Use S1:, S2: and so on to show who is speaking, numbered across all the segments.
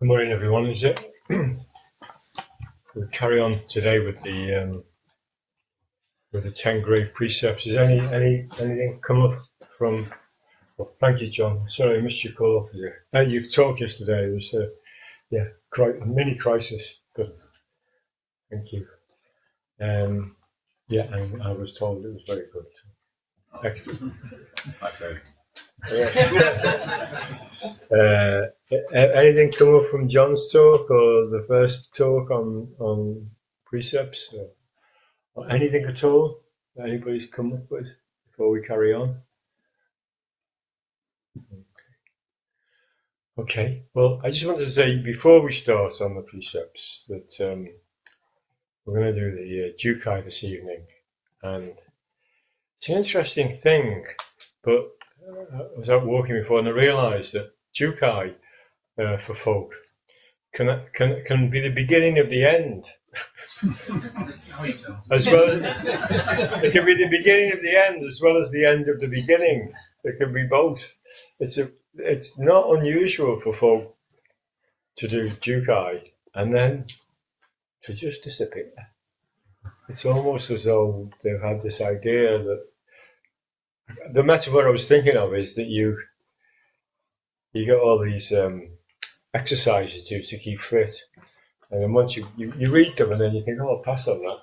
S1: Good morning, everyone. Is it? we'll carry on today with the um, with the ten great precepts. Is any any anything come up from? Well, thank you, John. Sorry, I missed your call. Yeah. Uh, you talked yesterday. It was uh, yeah, a mini crisis. Good. Thank you. Um, yeah, and I was told it was very good. Excellent. uh, anything come up from John's talk or the first talk on on precepts or, or anything at all that anybody's come up with before we carry on? Okay. Well, I just wanted to say before we start on the precepts that um, we're going to do the uh, Jukai this evening, and it's an interesting thing, but I was out walking before and I realised that Jukai uh, for folk can, can, can be the beginning of the end. as well as, it can be the beginning of the end as well as the end of the beginning. It can be both. It's a, it's not unusual for folk to do Jukai and then to just disappear. It's almost as though they've had this idea that the metaphor I was thinking of is that you you get all these um, exercises to to keep fit, and then once you, you, you read them and then you think, oh, I'll pass on that.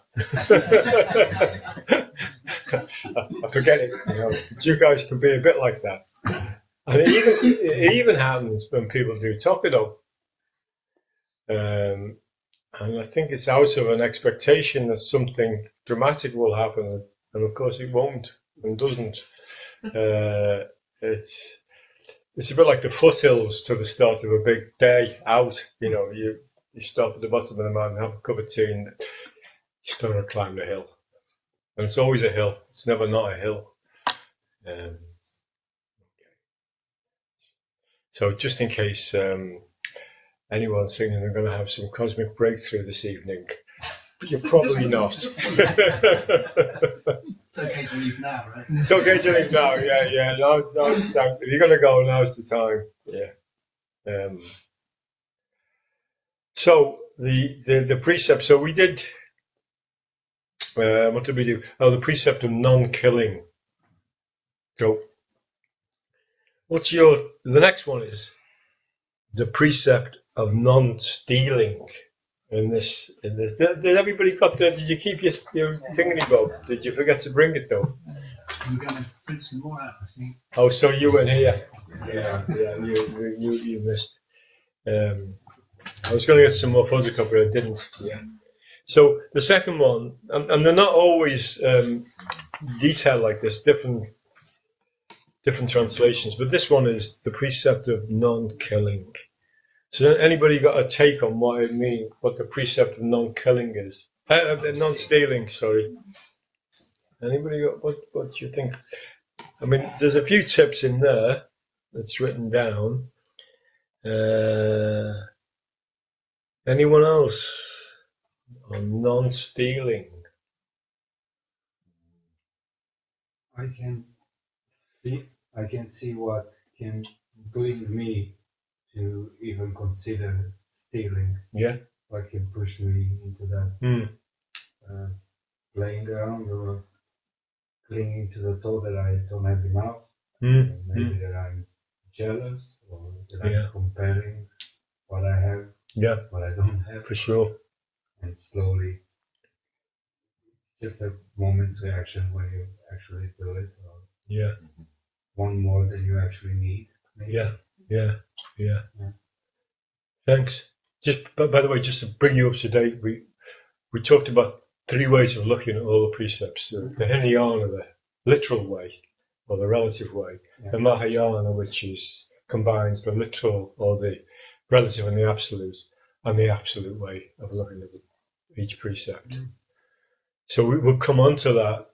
S1: I forget it. You know, Jukai can be a bit like that, and it even it even happens when people do Tokudo. Um, and I think it's out of an expectation that something dramatic will happen, and of course it won't doesn't. Uh, it's it's a bit like the foothills to the start of a big day out. You know, you you stop at the bottom of the mountain, have a cup of tea, and you start to climb the hill. And it's always a hill. It's never not a hill. Um, so just in case um, anyone's thinking they're going to have some cosmic breakthrough this evening, you're probably not.
S2: now, right?
S1: It's okay to leave now. Yeah, yeah. Now's, now's the time. If you're gonna go, now's the time. Yeah. Um, so the, the the precept. So we did. Uh, what did we do? Oh, the precept of non-killing. So, what's your? The next one is the precept of non-stealing in this in this. Did, did everybody got the? Did you keep your your thingy bob? Did you forget to bring it though?
S2: We're going to print some more out, I think.
S1: Oh, so you went here? Yeah, yeah. You you you missed. Um, I was going to get some more photocopy, I didn't. Yeah. So the second one, and, and they're not always um, detailed like this. Different different translations, but this one is the precept of non-killing. So anybody got a take on what it means, what the precept of non-killing is? Uh, uh, non-stealing, sorry. Anybody got what? What you think? I mean, there's a few tips in there that's written down. Uh, anyone else on non-stealing?
S3: I can see. I can see what can bring me to even consider stealing.
S1: Yeah.
S3: What can push me into that?
S1: Mm.
S3: Uh, playing around or clinging to the thought that I don't have enough.
S1: Mm.
S3: Maybe
S1: Mm.
S3: that I'm jealous or that
S1: Yeah.
S3: I'm comparing what I have,
S1: Yeah,
S3: what I don't have,
S1: for sure.
S3: and slowly. It's just a moment's reaction when you actually do it, or
S1: Yeah,
S3: one more than you actually need. Maybe.
S1: yeah, yeah, yeah.
S3: Yeah.
S1: Thanks. Just by, by the way, just to bring you up to date, we we talked about three ways of looking at all the precepts: the, the Hinayana, the literal way, or the relative way,
S3: Yeah.
S1: the Mahayana, which is combines the literal or the relative and the absolute, and the absolute way of looking at the, each precept.
S3: Mm.
S1: So we will come on to that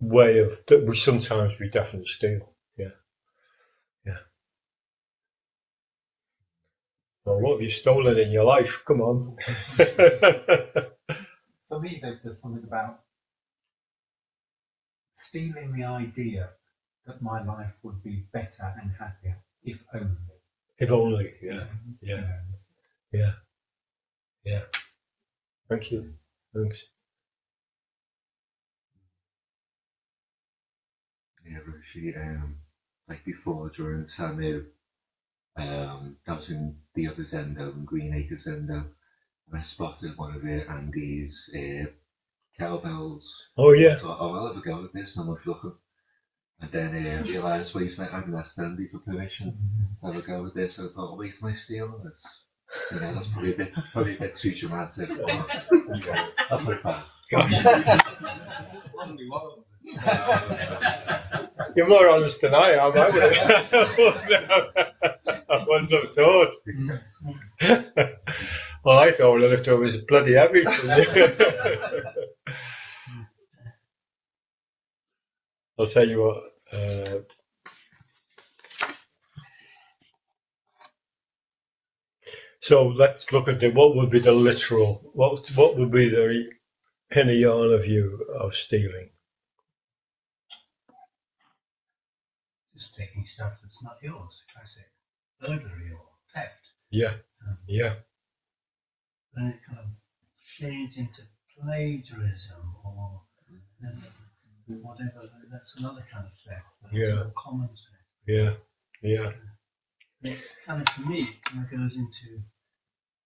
S1: way of that we sometimes we definitely steal. Yeah. Yeah. Well, what have you stolen in your life? Come on.
S2: For me, there's just something about stealing the idea that my life would be better and happier if only.
S1: if only. Yeah. Yeah.
S2: You
S1: Yeah. Yeah. Thank you. Thanks.
S4: Yeah, Roshi, um, like before during samu, um, that was in the other Zendo, in Green Acres Zendo, and I spotted one of it, Andy's uh, kettlebells.
S1: Oh
S4: I
S1: yeah.
S4: thought, oh, I'll have a go at this, no one's looking. And then uh, I realised, wait a minute, I haven't asked Andy for permission to have a go at this, so I thought, wait, am I stealing this? You know, that's probably a bit, probably a bit too dramatic. But, yeah, I'll put it back.
S1: You're more honest than I am. I, would, I wouldn't have thought. well, I thought leftover was bloody heavy. I'll tell you what. Uh, so let's look at the what would be the literal. What what would be the yarn view of stealing?
S2: Just taking stuff that's not yours, classic burglary or theft.
S1: Yeah,
S2: Um,
S1: yeah,
S2: then it kind of shades into plagiarism or uh, whatever. That's another kind of theft.
S1: Yeah.
S2: more common theft.
S1: yeah, yeah,
S2: It kind of, for me, it kind of goes into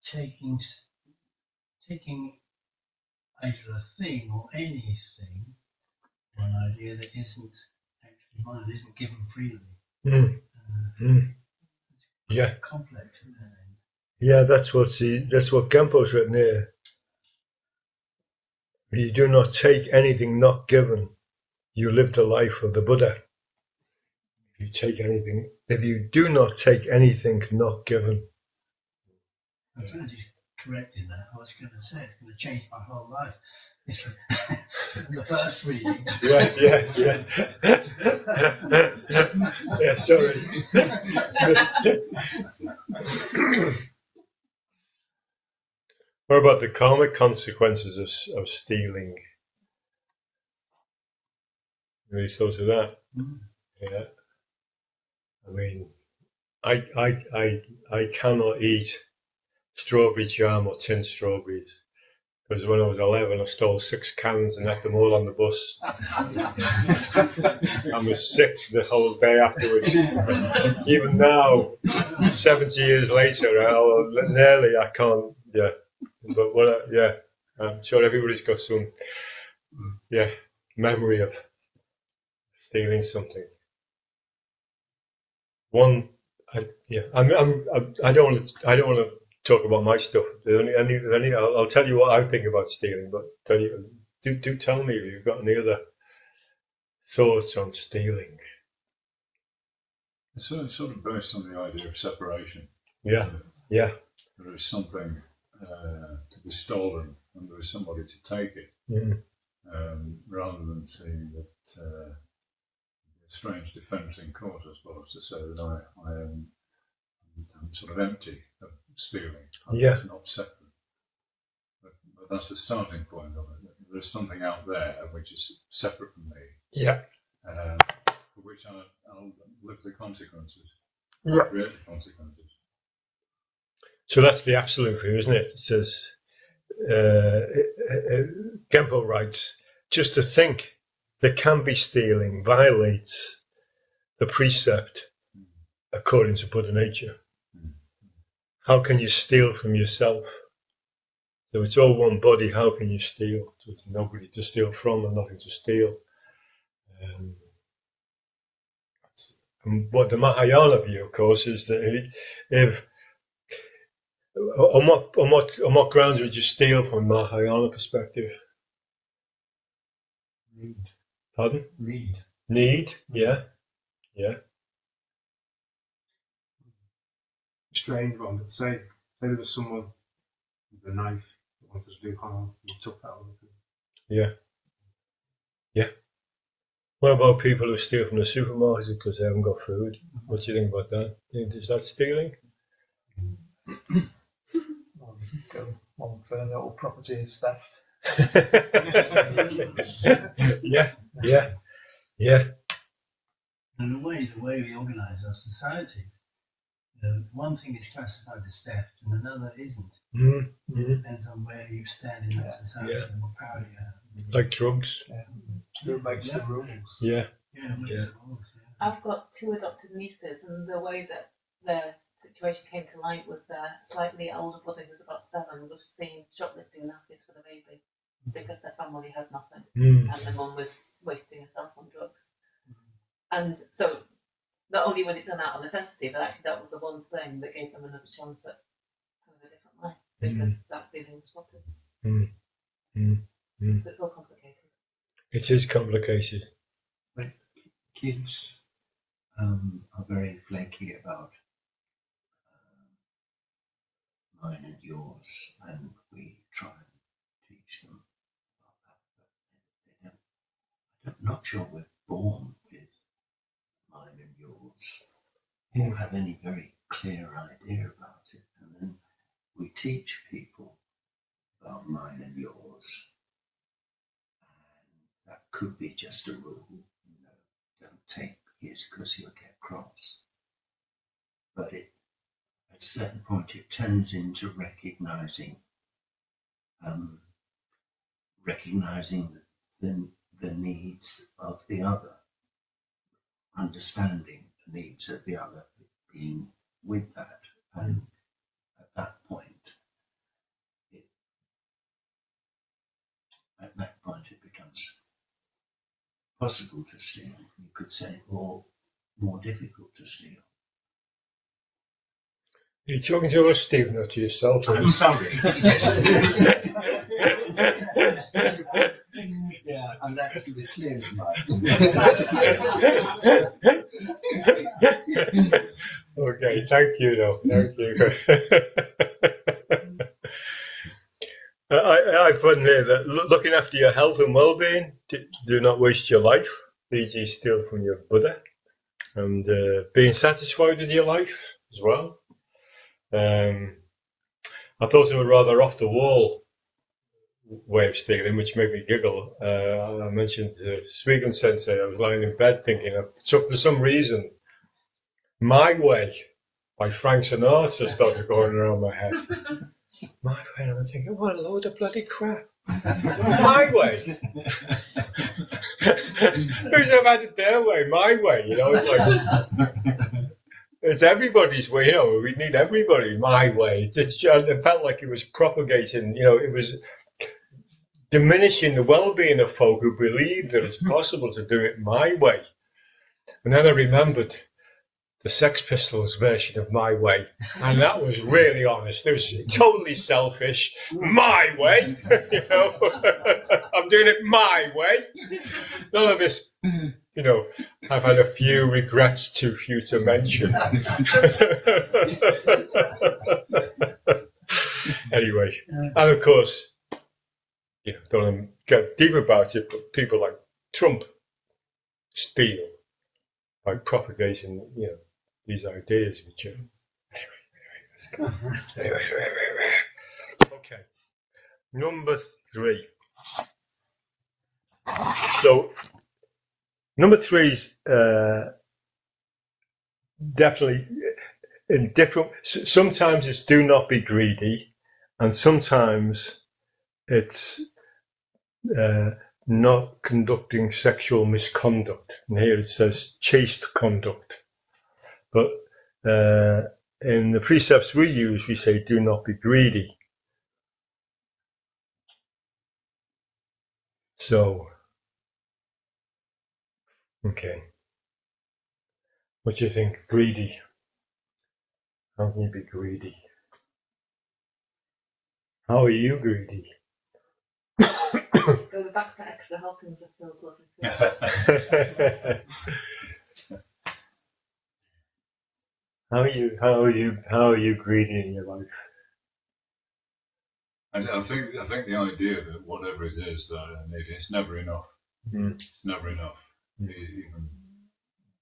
S2: taking taking either a thing or anything, or an idea that isn't actually mine, isn't given freely.
S1: mm,
S2: Uh,
S1: mm. yeah,
S2: complex. isn't it?
S1: yeah. That's what the that's what Gempo's written here. You do not take anything not given. You live the life of the Buddha. If you take anything, if you do not take anything not given,
S2: I'm trying to just correcting that. I was going to say it's going to change my whole life. The first reading.
S1: yeah, yeah, yeah. yeah, sorry. what about the karmic consequences of, of stealing? Any thoughts of that?
S2: Mm.
S1: Yeah. I mean, I, I, I, I cannot eat strawberry jam or tin strawberries. Because when I was 11, I stole six cans and left them all on the bus. I was sick the whole day afterwards. Even now, 70 years later, I, nearly I can't, yeah. But what, I- yeah, I'm sure everybody's got some, yeah, memory of stealing something. One, I, yeah, I'm, I'm, I'm, I don't want to, I don't want to talk about my stuff. Any, any, any, I'll, I'll tell you what I think about stealing, but tell you, do, do tell me if you've got any other thoughts on stealing.
S5: It's sort of, sort of based on the idea of separation.
S1: Yeah, yeah,
S5: There is something uh, to be stolen and there is somebody to take it,
S1: mm,
S5: um, rather than seeing that uh, strange defence in court, I suppose, to say that I, I am I'm sort of empty of stealing. I'm
S1: Yeah.
S5: not separate. But, but that's the starting point of it. There is something out there which is separate from me,
S1: yeah,
S5: uh, for which I, I'll live the consequences,
S1: yeah.
S5: create the consequences.
S1: So that's the absolute view, isn't it? It says, uh, uh, uh, Gempo writes, just to think there can be stealing violates the precept according to Buddha nature. How can you steal from yourself? So it's all one body, how can you steal? There's nobody to steal from and nothing to steal. Um, and what the Mahayana view, of course, is that if on what on what on what grounds would you steal from Mahayana perspective?
S3: Need.
S1: Pardon?
S3: Need.
S1: Need? Yeah, yeah,
S3: Strange one, but say, say there was someone with a knife that wanted to do harm, you took that away from them.
S1: yeah, yeah. What about people who steal from the supermarkets because they haven't got food? What do you think about that? Is that stealing?
S6: Well, go one further, all property is theft.
S1: yeah, yeah, yeah,
S2: And the way the way we organise our society you know, one thing is classified as theft and another isn't.
S1: mm mm
S2: Depends on where you stand in that society
S1: Yeah.
S2: and what power you have.
S1: Like drugs.
S6: Who makes the
S2: Yeah.
S6: rules?
S1: Yeah.
S2: Yeah,
S1: Yeah.
S2: rules, yeah.
S7: I've got two adopted nieces, and the way that their situation came to light was their slightly older brother, who was about seven, was seen shoplifting nappies for the baby because their family had nothing,
S1: Mm.
S7: and the mum was wasting herself on drugs. And so, not only was it done out of necessity, but actually that was the one thing that gave them another chance at kind of a different life because that stealing was spotted.
S1: Mm. Mm. Mm.
S7: So it's all complicated.
S1: It is complicated.
S8: kids um, are very flaky about um, mine and yours, and we try and teach them about that, but they, they don't. I'm not sure we're born with mine and yours, or have any very clear idea about it, and then we teach people about mine and yours, and that could be just a rule, you know don't take his because he'll get cross. But it, at a certain point, it turns into recognizing, um, recognizing the, the needs of the other, understanding the needs of the other, being with that, and at that point, it, at that point, it becomes possible to steal, you could say, or more difficult to steal.
S1: Are you talking to us, Stephen, or to yourself?
S8: I'm sorry. and that's the clearest
S1: okay, thank you, though. Thank you. I, I, put in here that looking after your health and well-being, do, not waste your life, e.g. steal from your Buddha, and uh, being satisfied with your life as well. Um, I thought it was rather off the wall way of stealing, which made me giggle. Uh, I mentioned to Swegan Sensei, I was lying in bed thinking, of, so for some reason, My Way by Frank Sinatra started going around my head. My Way, and I was thinking, what a load of bloody crap. My Way. Who's ever had it their way? My way, you know, it's like, it's everybody's way, you know, we need everybody, my way. It's, it's, it felt like it was propagating, you know, it was diminishing the well-being of folk who believe that it's possible to do it my way. And then I remembered the Sex Pistols version of My Way, and that was really honest. It was totally selfish. My way, you know, I'm doing it my way. None of this, you know. I've had a few regrets too few to mention. anyway, and of course, you know, don't get deep about it, but people like Trump steal by propagating, you know, these ideas which are. Okay, number three. So, number three is uh, definitely in different. Sometimes it's do not be greedy, and sometimes it's uh, not conducting sexual misconduct. And here it says chaste conduct. But uh, in the precepts we use, we say do not be greedy. So, okay. What do you think? Greedy. How can you be greedy? How are you greedy?
S7: Go back to extra helpings of Phil's lovely food.
S1: how are you? How are you? How are you greedy in your life?
S5: And I think I think the idea that whatever it is that I need, it's never enough.
S1: Mm.
S5: It's never enough.
S1: Mm.
S5: Even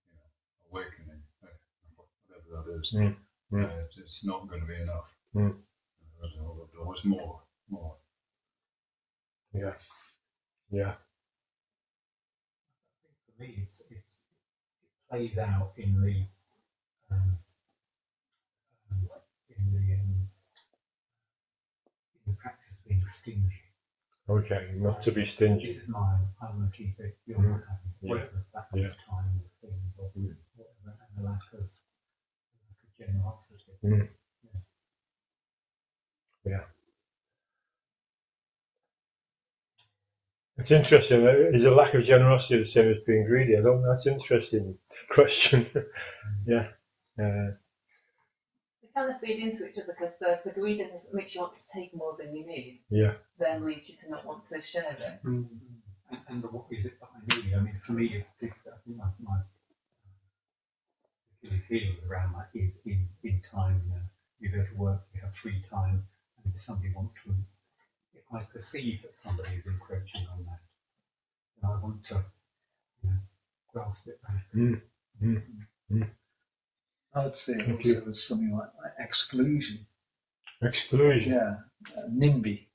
S5: you know, awakening, uh, whatever that is,
S1: Mm. Mm.
S5: Uh, it's- it's not going to be enough.
S1: Mm.
S5: There's always more, more.
S1: Yeah. Yeah.
S3: I think for me, it's, it's, it plays out in the um, um in the um, in the practice of being stingy.
S1: Okay, not like, to be um, stingy.
S3: This is mine. I'm going to keep it. You're not having it.
S1: Yeah.
S3: That yeah. time or mm. whatever, and the lack of, lack of generosity.
S1: Mm. Yeah. yeah. It's interesting. Is a lack of generosity the same as being greedy? I don't. That's an interesting question. yeah. Uh,
S7: They kind of feed into each other because the, the greediness makes you want to take more than you need
S1: yeah.
S7: then leads you to not want to share it.
S3: And, and the, what is it that I need? I mean, for me, I think I think my, my Achilles heel around that is in, in time. You know, you go to work, you have free time, and if somebody wants to, if I perceive that somebody is encroaching on that, then I want to, you know, grasp it back.
S1: Mm. Mm. Mm.
S6: I'd say it
S1: Thank
S6: also as something like, like exclusion.
S1: Exclusion.
S6: Yeah, uh, NIMBY,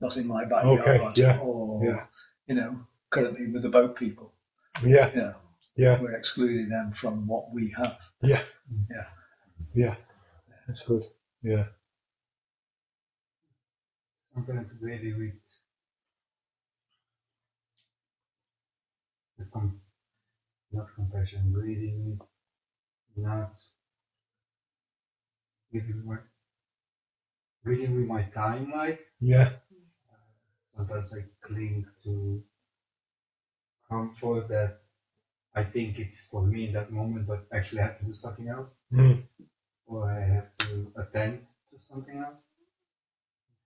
S6: not in my backyard.
S1: Okay, yeah,
S6: Or,
S1: yeah.
S6: you know, currently with the boat people.
S1: Yeah.
S6: Yeah,
S1: Yeah.
S6: we're excluding them from what we have.
S1: Yeah.
S6: Yeah.
S1: Yeah. That's good. Yeah.
S3: Sometimes really with com- not compassion, with not giving my giving me my time like
S1: Yeah.
S3: sometimes I cling to comfort that I think it's for me in that moment, but actually I have to do something else,
S1: Mm.
S3: or I have to attend to something else.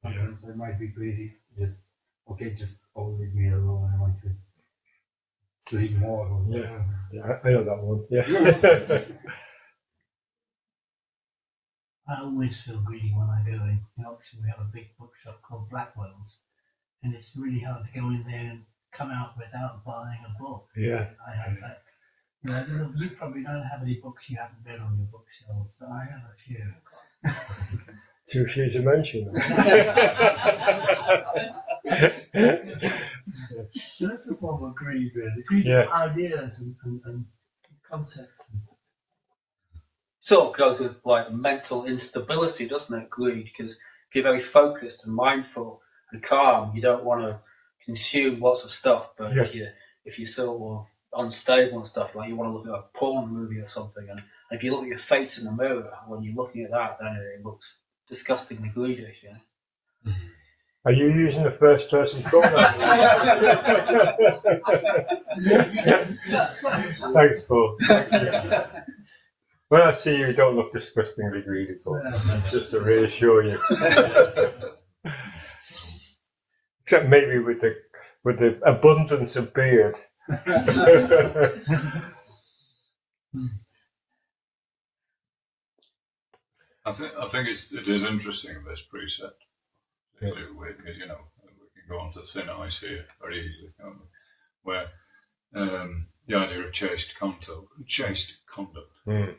S1: Yeah.
S3: Sometimes I might be greedy, just okay, just oh, leave me alone. I want to sleep more. Or
S1: Yeah. Yeah. I know that one. Yeah.
S2: I always feel greedy when I go in. In Oxford, we have a big bookshop called Blackwell's, and it's really hard to go in there and come out without buying a book.
S1: yeah.
S2: I have that. You know, you probably don't have any books you haven't read on your bookshelves, but I have a few.
S1: Too few to mention.
S2: That's the problem with greed, really. Greed
S1: Yeah.
S2: of ideas and, and, and concepts.
S9: sort of goes with like mental instability, doesn't it? Greed, because if you're very focused and mindful and calm, you don't want to consume lots of stuff. But if you if you're sort of unstable and stuff, like you want to look at a porn movie or something, and if you look at your face in the mirror when you're looking at that, then it looks disgustingly greedy. Know?
S1: Are you using the first person pronoun? Thanks, Paul. When I see you, you don't look disgustingly greedy, Paul. Just to reassure you. Except maybe with the with the abundance of beard.
S5: I think I think it's it is interesting this precept. Particularly with, you know, we can go on to thin ice here very easily, can't we? Where um, the idea of chaste conduct, chaste conduct,
S1: Mm.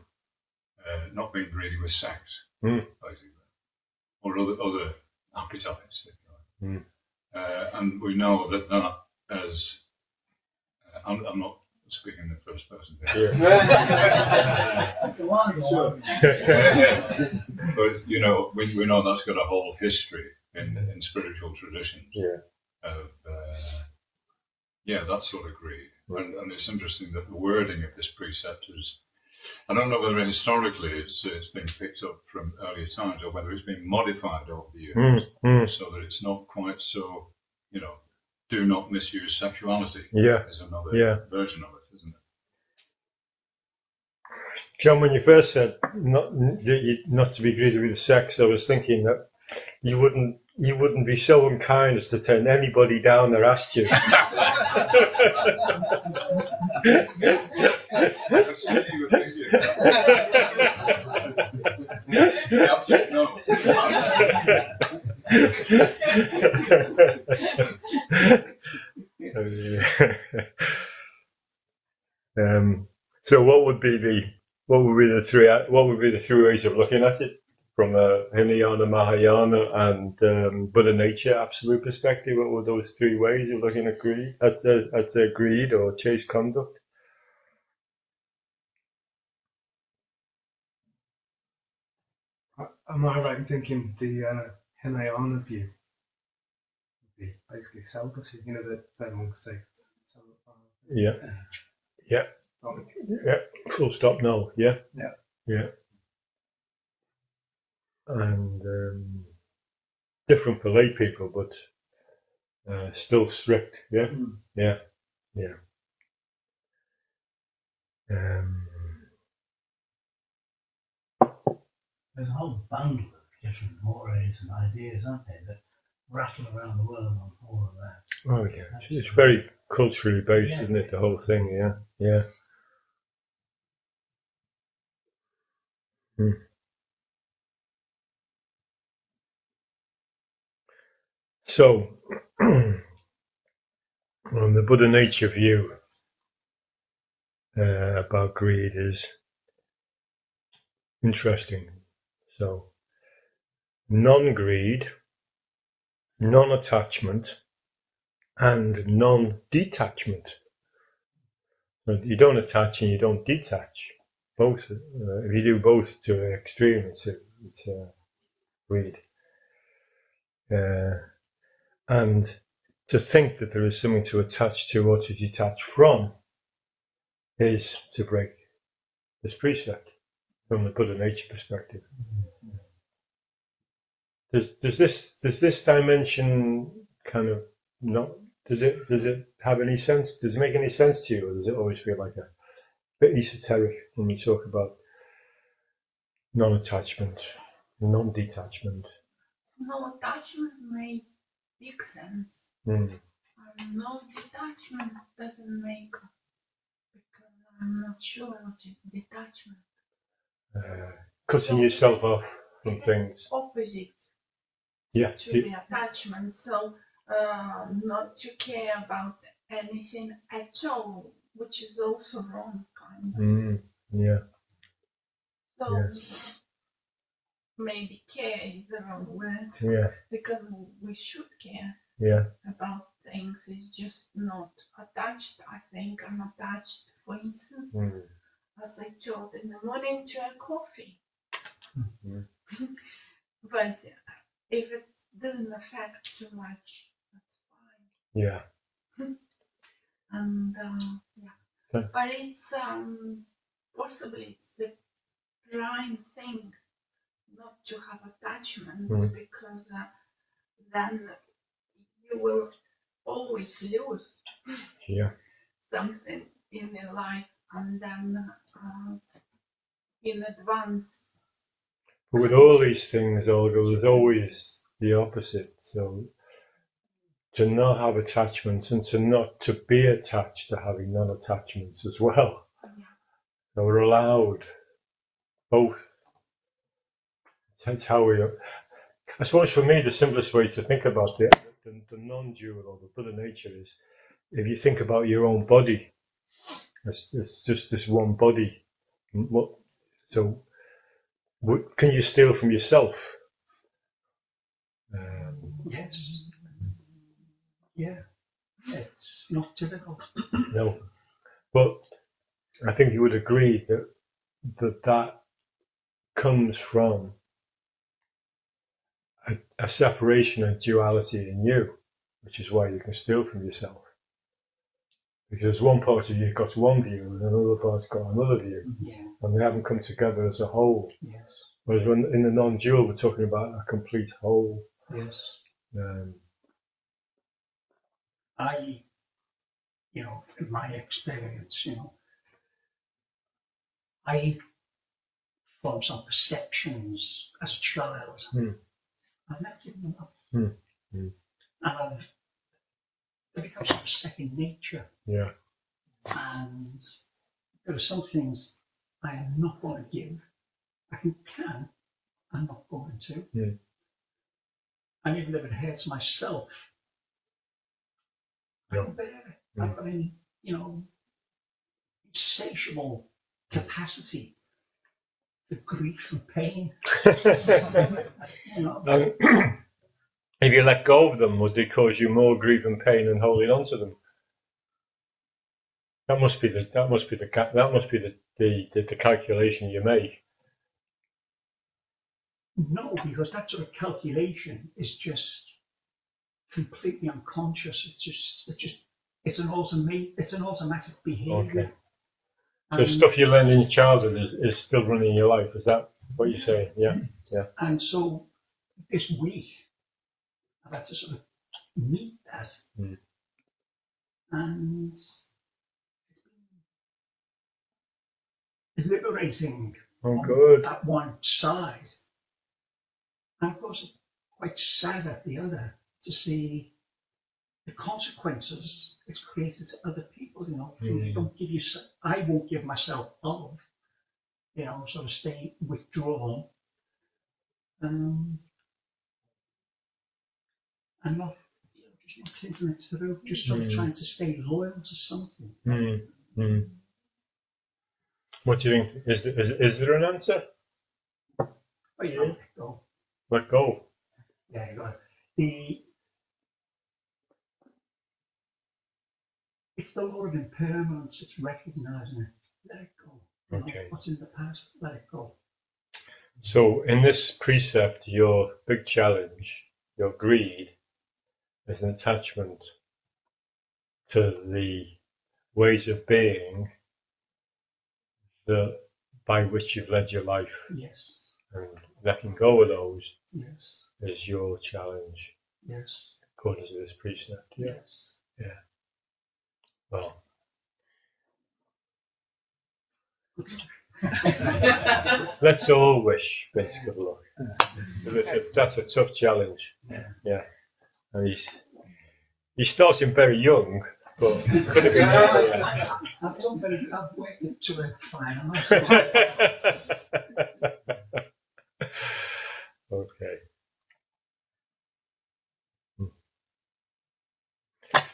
S5: uh, not being greedy with sex,
S1: Mm.
S5: basically, or other other appetites. If you like.
S1: Mm.
S5: Uh, and we know that that as uh, I'm, I'm not speaking in the first person. here.
S2: Go on, go on.
S5: but you know, we, we know that's got a whole history in in spiritual traditions.
S1: Yeah.
S5: Of uh, yeah, that sort of greed, and, and it's interesting that the wording of this precept is. I don't know whether historically it's, it's been picked up from earlier times or whether it's been modified over the years
S1: Mm, mm.
S5: so that it's not quite so, you know, do not misuse sexuality.
S1: Yeah.
S5: Is another
S1: Yeah.
S5: version of it, isn't it?
S1: John, when you first said not not to be greedy with sex, I was thinking that you wouldn't you wouldn't be so unkind as to turn anybody down that asked you.
S5: I could see you were thinking. the answer is no.
S1: Um, so, what would be the what would be the three what would be the three ways of looking at it from a Hinayana, Mahayana, and um, Buddha nature absolute perspective? What were those three ways of looking at greed at uh, at uh, greed or chaste conduct?
S3: Am I right in thinking the uh, Hinayana view would
S10: be basically celibacy. You know that the monks take.
S1: Yeah. Yeah. Yeah. Full stop. No. Yeah.
S10: Yeah.
S1: Yeah. And um, different for lay people, but uh, still strict. Yeah.
S9: Mm.
S1: Yeah. Yeah. Um,
S2: There's a whole bundle of different mores and ideas, aren't there, that rattle around the world on all of that.
S1: oh yeah. It's very culturally based, isn't it? The whole thing. Yeah. Yeah. Hmm. So, on the Buddha nature view uh, about greed is interesting. So, non-greed, non-attachment, and non-detachment. You don't attach and you don't detach. Both, uh, if you do both to an extreme, it's, a, it's a. Uh, and to think that there is something to attach to or to detach from is to break this precept from the Buddha nature perspective. Does, does this does this dimension kind of not does it does it have any sense? Does it make any sense to you, or does it always feel like a bit esoteric when we talk about non-attachment, non-detachment?
S11: No attachment made big sense.
S1: Mm.
S11: No detachment doesn't make because I'm not sure what is detachment.
S1: Uh, cutting yourself off from things.
S11: Opposite
S1: Yeah.
S11: to
S1: see-
S11: the attachment. So uh, not to care about anything at all, which is also wrong kind of.
S1: Mm, yeah.
S11: So maybe care is the wrong word
S1: Yeah.
S11: because we should care
S1: Yeah.
S11: about things. It's just not attached. I think I'm attached, for instance,
S1: Mm.
S11: as I told in the morning to a coffee.
S1: Mhm.
S11: but if it doesn't affect too much, that's fine.
S1: Yeah.
S11: And uh, yeah,
S1: Okay.
S11: but it's um, possibly it's the prime thing not to have attachments
S1: Mm.
S11: because uh, then you will always lose
S1: Yeah.
S11: something in your life and then uh, in advance
S1: with all these things, Olga, there's always the opposite. So to not have attachments and to not to be attached to having non-attachments as well. So we're allowed both. That's how we. I suppose for me, the simplest way to think about the, the, the non-dual or the Buddha nature is, if you think about your own body, it's, it's just this one body. So, what, can you steal from yourself? Um,
S9: Yes. Yeah. It's not difficult.
S1: No, but I think you would agree that that that comes from a, a separation and duality in you, which is why you can steal from yourself. Because one part of you got one view and another part's got another view,
S9: Yeah.
S1: and they haven't come together as a whole.
S9: Yes.
S1: Whereas when in the non-dual, we're talking about a complete whole.
S9: Yes.
S1: Um,
S9: I, you know, in my experience, you know, I formed some perceptions as a child.
S1: Hmm.
S9: I've never given them up.
S1: Hmm. Hmm.
S9: And I've they've become sort of second nature.
S1: yeah,
S9: And there are some things I am not going to give. I can, I'm not going to.
S1: Hmm.
S9: And even if it hurts myself, I
S1: Yeah.
S9: can bear it. I've got any, you know, insatiable capacity for grief and pain. you know,
S1: And if you let go of them, would they cause you more grief and pain than holding on to them? That must be the that must be the that must be the the, the, the calculation you make.
S9: no, because that sort of calculation is just
S12: completely unconscious. It's just, it's just, it's an automatic, it's an automatic behaviour.
S1: Okay. So stuff you learned in your childhood is, is still running in your life. Is that what you're saying? Yeah. Yeah.
S12: And so this week, I've had to sort of meet that.
S1: Mm.
S12: And it's been liberating
S1: Oh,
S12: on-
S1: good.
S12: at one side. And of course, quite sad at the other to see the consequences it's created to other people, you know, you
S1: Mm.
S12: don't give you, I won't give myself of, you know, sort of stay withdrawn. Um, and not, you know, just not taking it through, just sort of
S1: Mm.
S12: trying to stay loyal to something.
S1: Mm. Mm. What do you think? Is there, is, is there an answer?
S12: Oh, yeah, let go.
S1: Let go.
S12: Yeah, you got it. The it's the law of impermanence. It's recognizing it. Let it go.
S1: Okay.
S12: What's in the past? Let it go.
S1: So in this precept, your big challenge, your greed, is an attachment to the ways of being that by which you've led your life,
S12: Yes.
S1: and letting go of those
S12: Yes.
S1: is your challenge,
S12: Yes.
S1: according to this precept. Yeah.
S12: Yes.
S1: Yeah. Well. Let's all wish Vince good luck. That's a, that's a tough challenge.
S12: Yeah.
S1: Yeah. He's he's starting very young, but.
S12: I've done very. I've worked it to a fine
S1: okay.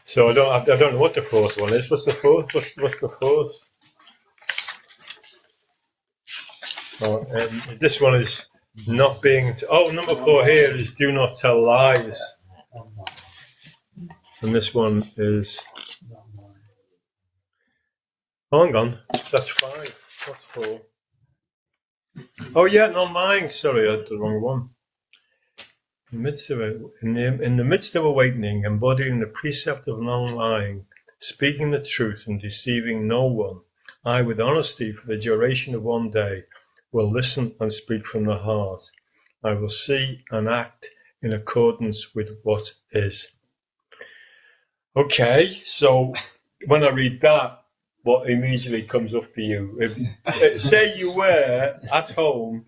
S1: So I don't I don't know what the fourth one is. What's the fourth? What's, what's the fourth? Oh, um, this one is not being. T- oh, number four here is do not tell lies, and this one is. Hang on, that's five. That's four. Oh yeah, not lying. Sorry, I had the wrong one. In the midst of in the, in the midst of awakening, embodying the precept of non-lying, speaking the truth and deceiving no one, I, with honesty for the duration of one day, will listen and speak from the heart. I will see and act in accordance with what is. Okay, so when I read that, what immediately comes up for you? If, say you were at home,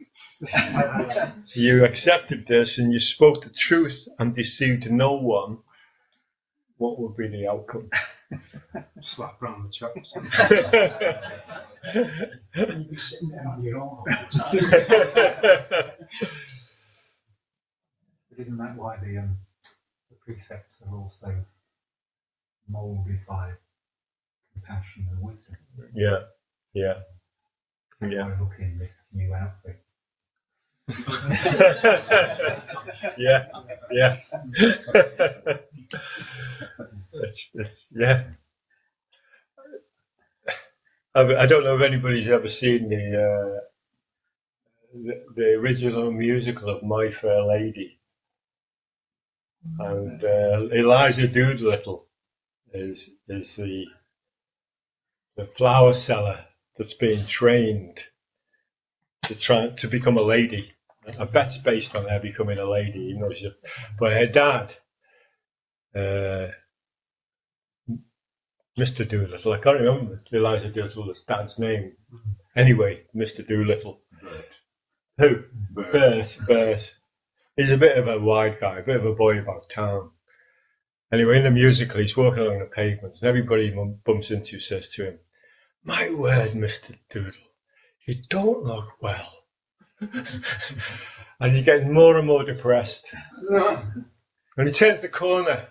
S1: you accepted this and you spoke the truth and deceived no one, what would be the outcome?
S10: Slap round the chops.
S12: And you'd be sitting there on your own all the time.
S3: But isn't that why the um, the precepts are also moulded by compassion and wisdom?
S1: yeah, yeah,
S3: How do
S1: yeah.
S3: I look in this new outfit?
S1: yeah, yeah. it's, it's, yeah. I, I don't know if anybody's ever seen the, uh, the the original musical of My Fair Lady, and uh, Eliza Doolittle is is the the flower seller that's being trained to try to become a lady. I bet it's based on her becoming a lady, even though she's a, but her dad, uh, Mr. Doolittle, I can't remember Eliza Doolittle's dad's name. Anyway, Mr. Doolittle. Who?
S5: Bert.
S1: Bert. Bert. He's a bit of a wide guy, a bit of a boy about town. Anyway, in the musical, he's walking along the pavement, and everybody he bum- bumps into says to him, "My word, Mister Doodle, you don't look well." and he's getting more and more depressed. And he turns the corner,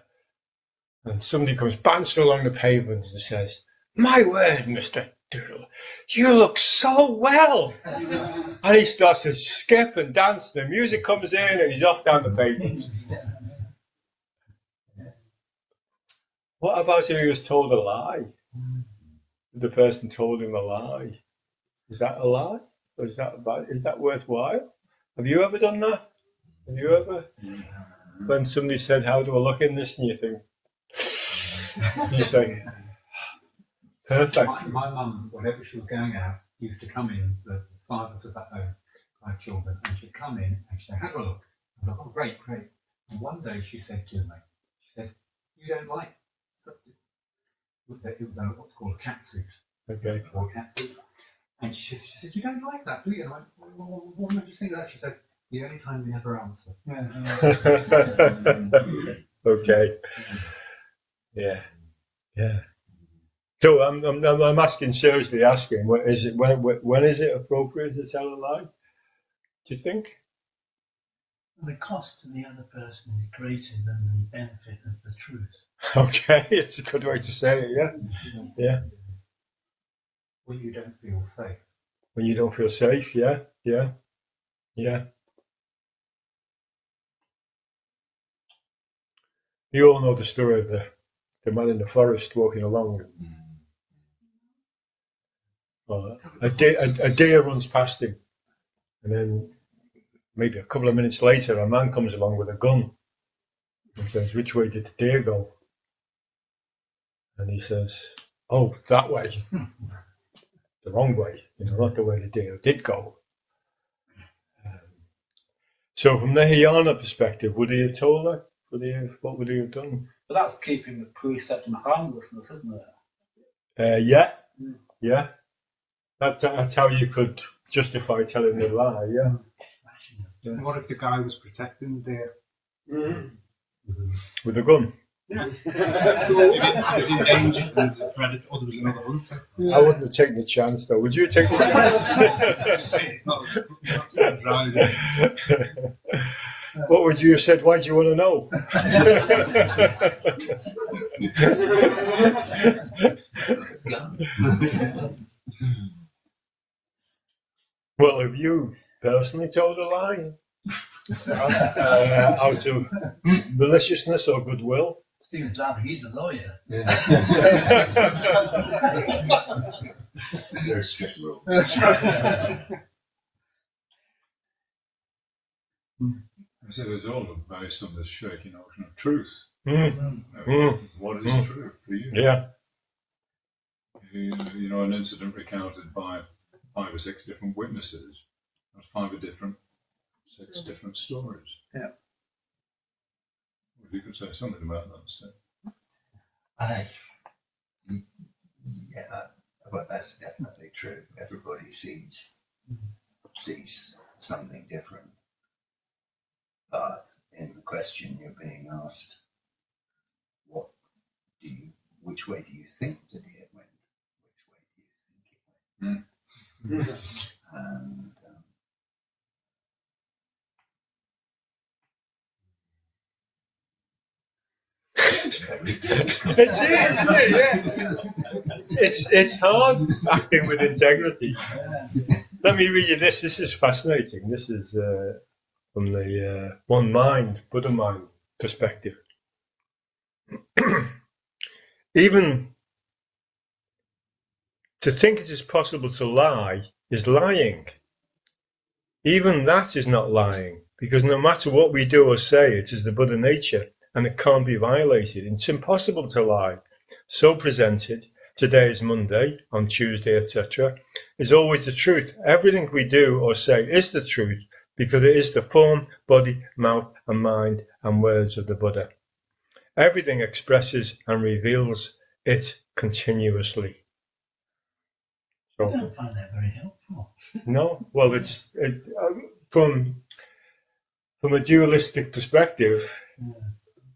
S1: and somebody comes bouncing along the pavement and says, "My word, Mister Doodle, you look so well." and he starts to skip and dance. And the music comes in, and he's off down the pavement. What about if he was told a lie? The person told him a lie. Is that a lie? Or is that bad? Is that worthwhile? Have you ever done that? Have you ever? when somebody said, "How do I look in this?" and you think, you say, "Perfect."
S3: My, my mum, whenever she was going out, used to come in, the of us at home, five children, and she'd come in and she'd say, do I look? I'd go, Oh, great, great. And one day she said to me, She said, You don't like something. It was a, it was a what's called a cat suit.
S1: Okay.
S3: Or a cat suit. And she, she said, You don't like that, do you? And I went, well, What made you think of that? She said, The only time you never answer.
S1: okay. Yeah. Yeah. So I'm, I'm, I'm asking seriously, asking, what is it, when, when is it appropriate to tell a lie? Do you think?
S2: The cost to the other person is greater than the benefit of the truth.
S1: Okay, it's a good way to say it, yeah. Yeah.
S3: When you don't feel safe.
S1: When you don't feel safe, yeah, yeah, yeah. You all know the story of the, the man in the forest walking along. Uh, a, deer, a, a deer runs past him, and then maybe a couple of minutes later, a man comes along with a gun and says, "Which way did the deer go?" And he says, "Oh, that way, hmm. the wrong way. You know, not the way the deer did go." Um, so, from the Hinayana perspective, would he have told her? Would he have, what would he have done?
S9: But that's keeping the precept of harmlessness, isn't it?
S1: Uh, yeah, hmm. yeah. That, that's how you could justify telling the lie. Yeah.
S10: And what if the guy was protecting the deer? Mm-hmm.
S1: With a gun.
S10: Yeah. if it was in danger and was a predator or there was another hunter.
S1: I wouldn't have taken the chance though. Would you have taken the chance?
S10: Just saying, it's not, it's not so driving.
S1: What would you have said? Why do you want to know? well, have you personally told a lie? uh, out of maliciousness or goodwill?
S2: Stephen Zabby, he's a lawyer. Yeah.
S4: Very strict rule.
S5: So it's all based on this shaky notion of truth.
S1: Mm.
S5: You know,
S1: Mm.
S5: What is
S1: Mm.
S5: true for you?
S1: Yeah.
S5: You, you know, an incident recounted by five or six different witnesses. That's five or different, six different stories.
S9: Yeah.
S5: Well, you could say something about that. So.
S8: I, yeah, well, that's definitely true. Everybody sees sees something different. But in the question you're being asked, what do you, which way do you think the deer went? Which way do you think it went? Hmm. And it's
S1: yeah, yeah. it's it's hard acting with integrity. Let me read you this. This is fascinating. This is uh, from the uh, one mind, Buddha mind perspective. Even to think it is possible to lie is lying. Even that is not lying, because no matter what we do or say, it is the Buddha nature and it can't be violated. It's impossible to lie. So presented, today is Monday, on Tuesday, etc., is always the truth. Everything we do or say is the truth because it is the form, body, mouth, and mind and words of the Buddha. Everything expresses and reveals it continuously.
S2: I don't find that very helpful.
S1: no, well, it's it, uh, from from a dualistic perspective.
S2: Yeah.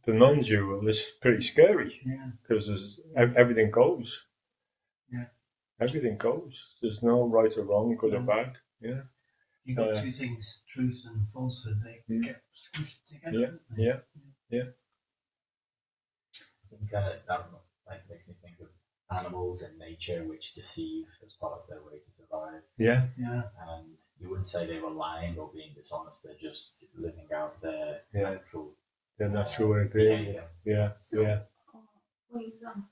S1: The non-dual is pretty scary
S2: Yeah.
S1: because ev- everything goes.
S2: Yeah.
S1: Everything goes. There's no right or wrong, good or bad. Yeah.
S2: You've got
S1: Uh,
S2: two things, truth and falsehood, they
S1: Mm.
S2: get squished together.
S1: Yeah.
S2: don't?
S1: Yeah. Yeah.
S13: I think uh, that like makes me think of animals in nature which deceive as part of their way to survive.
S1: Yeah.
S2: Yeah.
S13: And you wouldn't say they were lying or being dishonest. They're just living out their
S1: Yeah.
S13: natural
S1: The natural way of being.
S13: behavior.
S1: Yeah. Yeah.
S11: For example,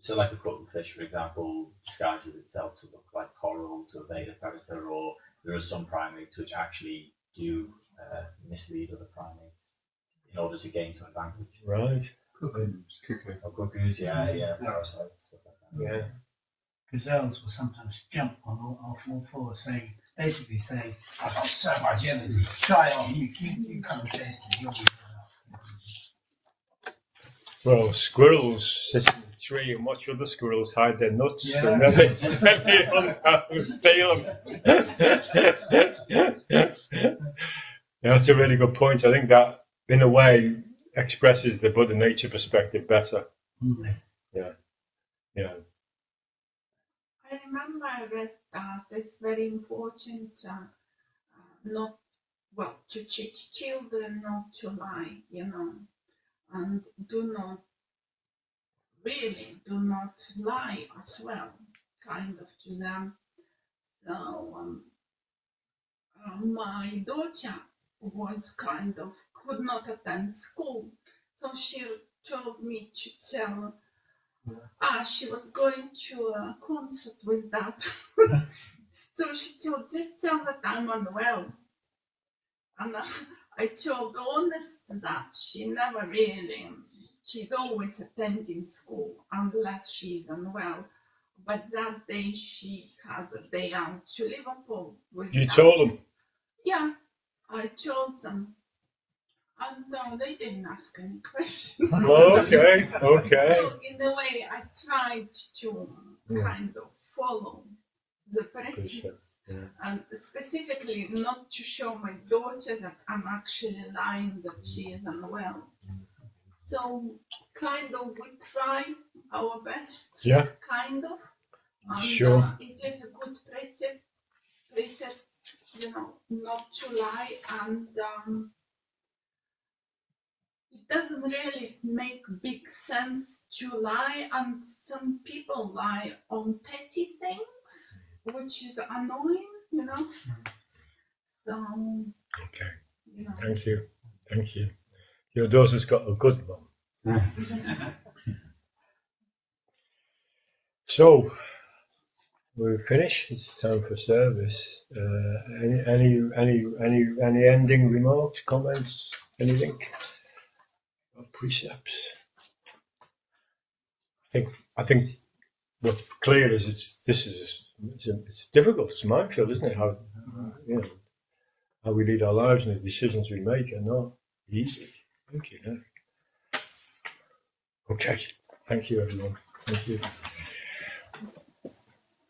S13: So, like a cuttlefish, for example, disguises itself to look like coral to evade a predator, or there are some primates which actually do uh, mislead other primates in order to gain some advantage.
S1: Right.
S3: Cuckoos.
S13: Or cuckoos, yeah, yeah, parasites, stuff like that.
S1: Yeah.
S2: Gazelles will sometimes jump on all, off all fours, saying, basically saying, I've got so much energy, try on, you, you, you come and taste it, you'll be
S1: Well, squirrels sit in the tree and watch other squirrels hide their nuts,
S2: Yeah.
S1: and then they, then they hunt out and steal them. yeah, that's a really good point. I think that, in a way, expresses the Buddha nature perspective better.
S2: Mm.
S1: Yeah, yeah,
S11: I remember I read that it's very important uh, uh, not, well, to teach children not to lie, you know, and do not, really do not lie as well, kind of to them. So, um, uh, my daughter was kind of, could not attend school, so she told me to tell Ah, she was going to a concert with that. so she told, just tell that I'm unwell. And I, I told honest that she never really, she's always attending school unless she's unwell. But that day she has a day out to Liverpool with
S1: You
S11: that.
S1: told them.
S11: Yeah, I told them. And uh, they didn't ask any questions.
S1: Okay, okay.
S11: So in a way, I tried to
S1: Yeah.
S11: kind of follow the precepts,
S1: Yeah.
S11: and specifically not to show my daughter that I'm actually lying that she is unwell. So kind of we try our best.
S1: Yeah.
S11: Kind of. And,
S1: Sure.
S11: Uh, it is a good precept, precept, you know, not to lie and. Um, it doesn't really make big sense to lie, and some people lie on petty things, which is annoying, you know. So,
S1: Okay.
S11: you know.
S1: Thank you. Thank you. Your daughter's got a good mum. So, we're finished. It's time for service. Uh, any, any, any, any, any ending remarks, comments, anything? Precepts? I think, I think what's clear is it's, this is, it's, it's difficult. It's minefield, isn't it? How, you know, how we lead our lives and the decisions we make are not easy. Thank you. no. Okay. Thank you, everyone. Thank you.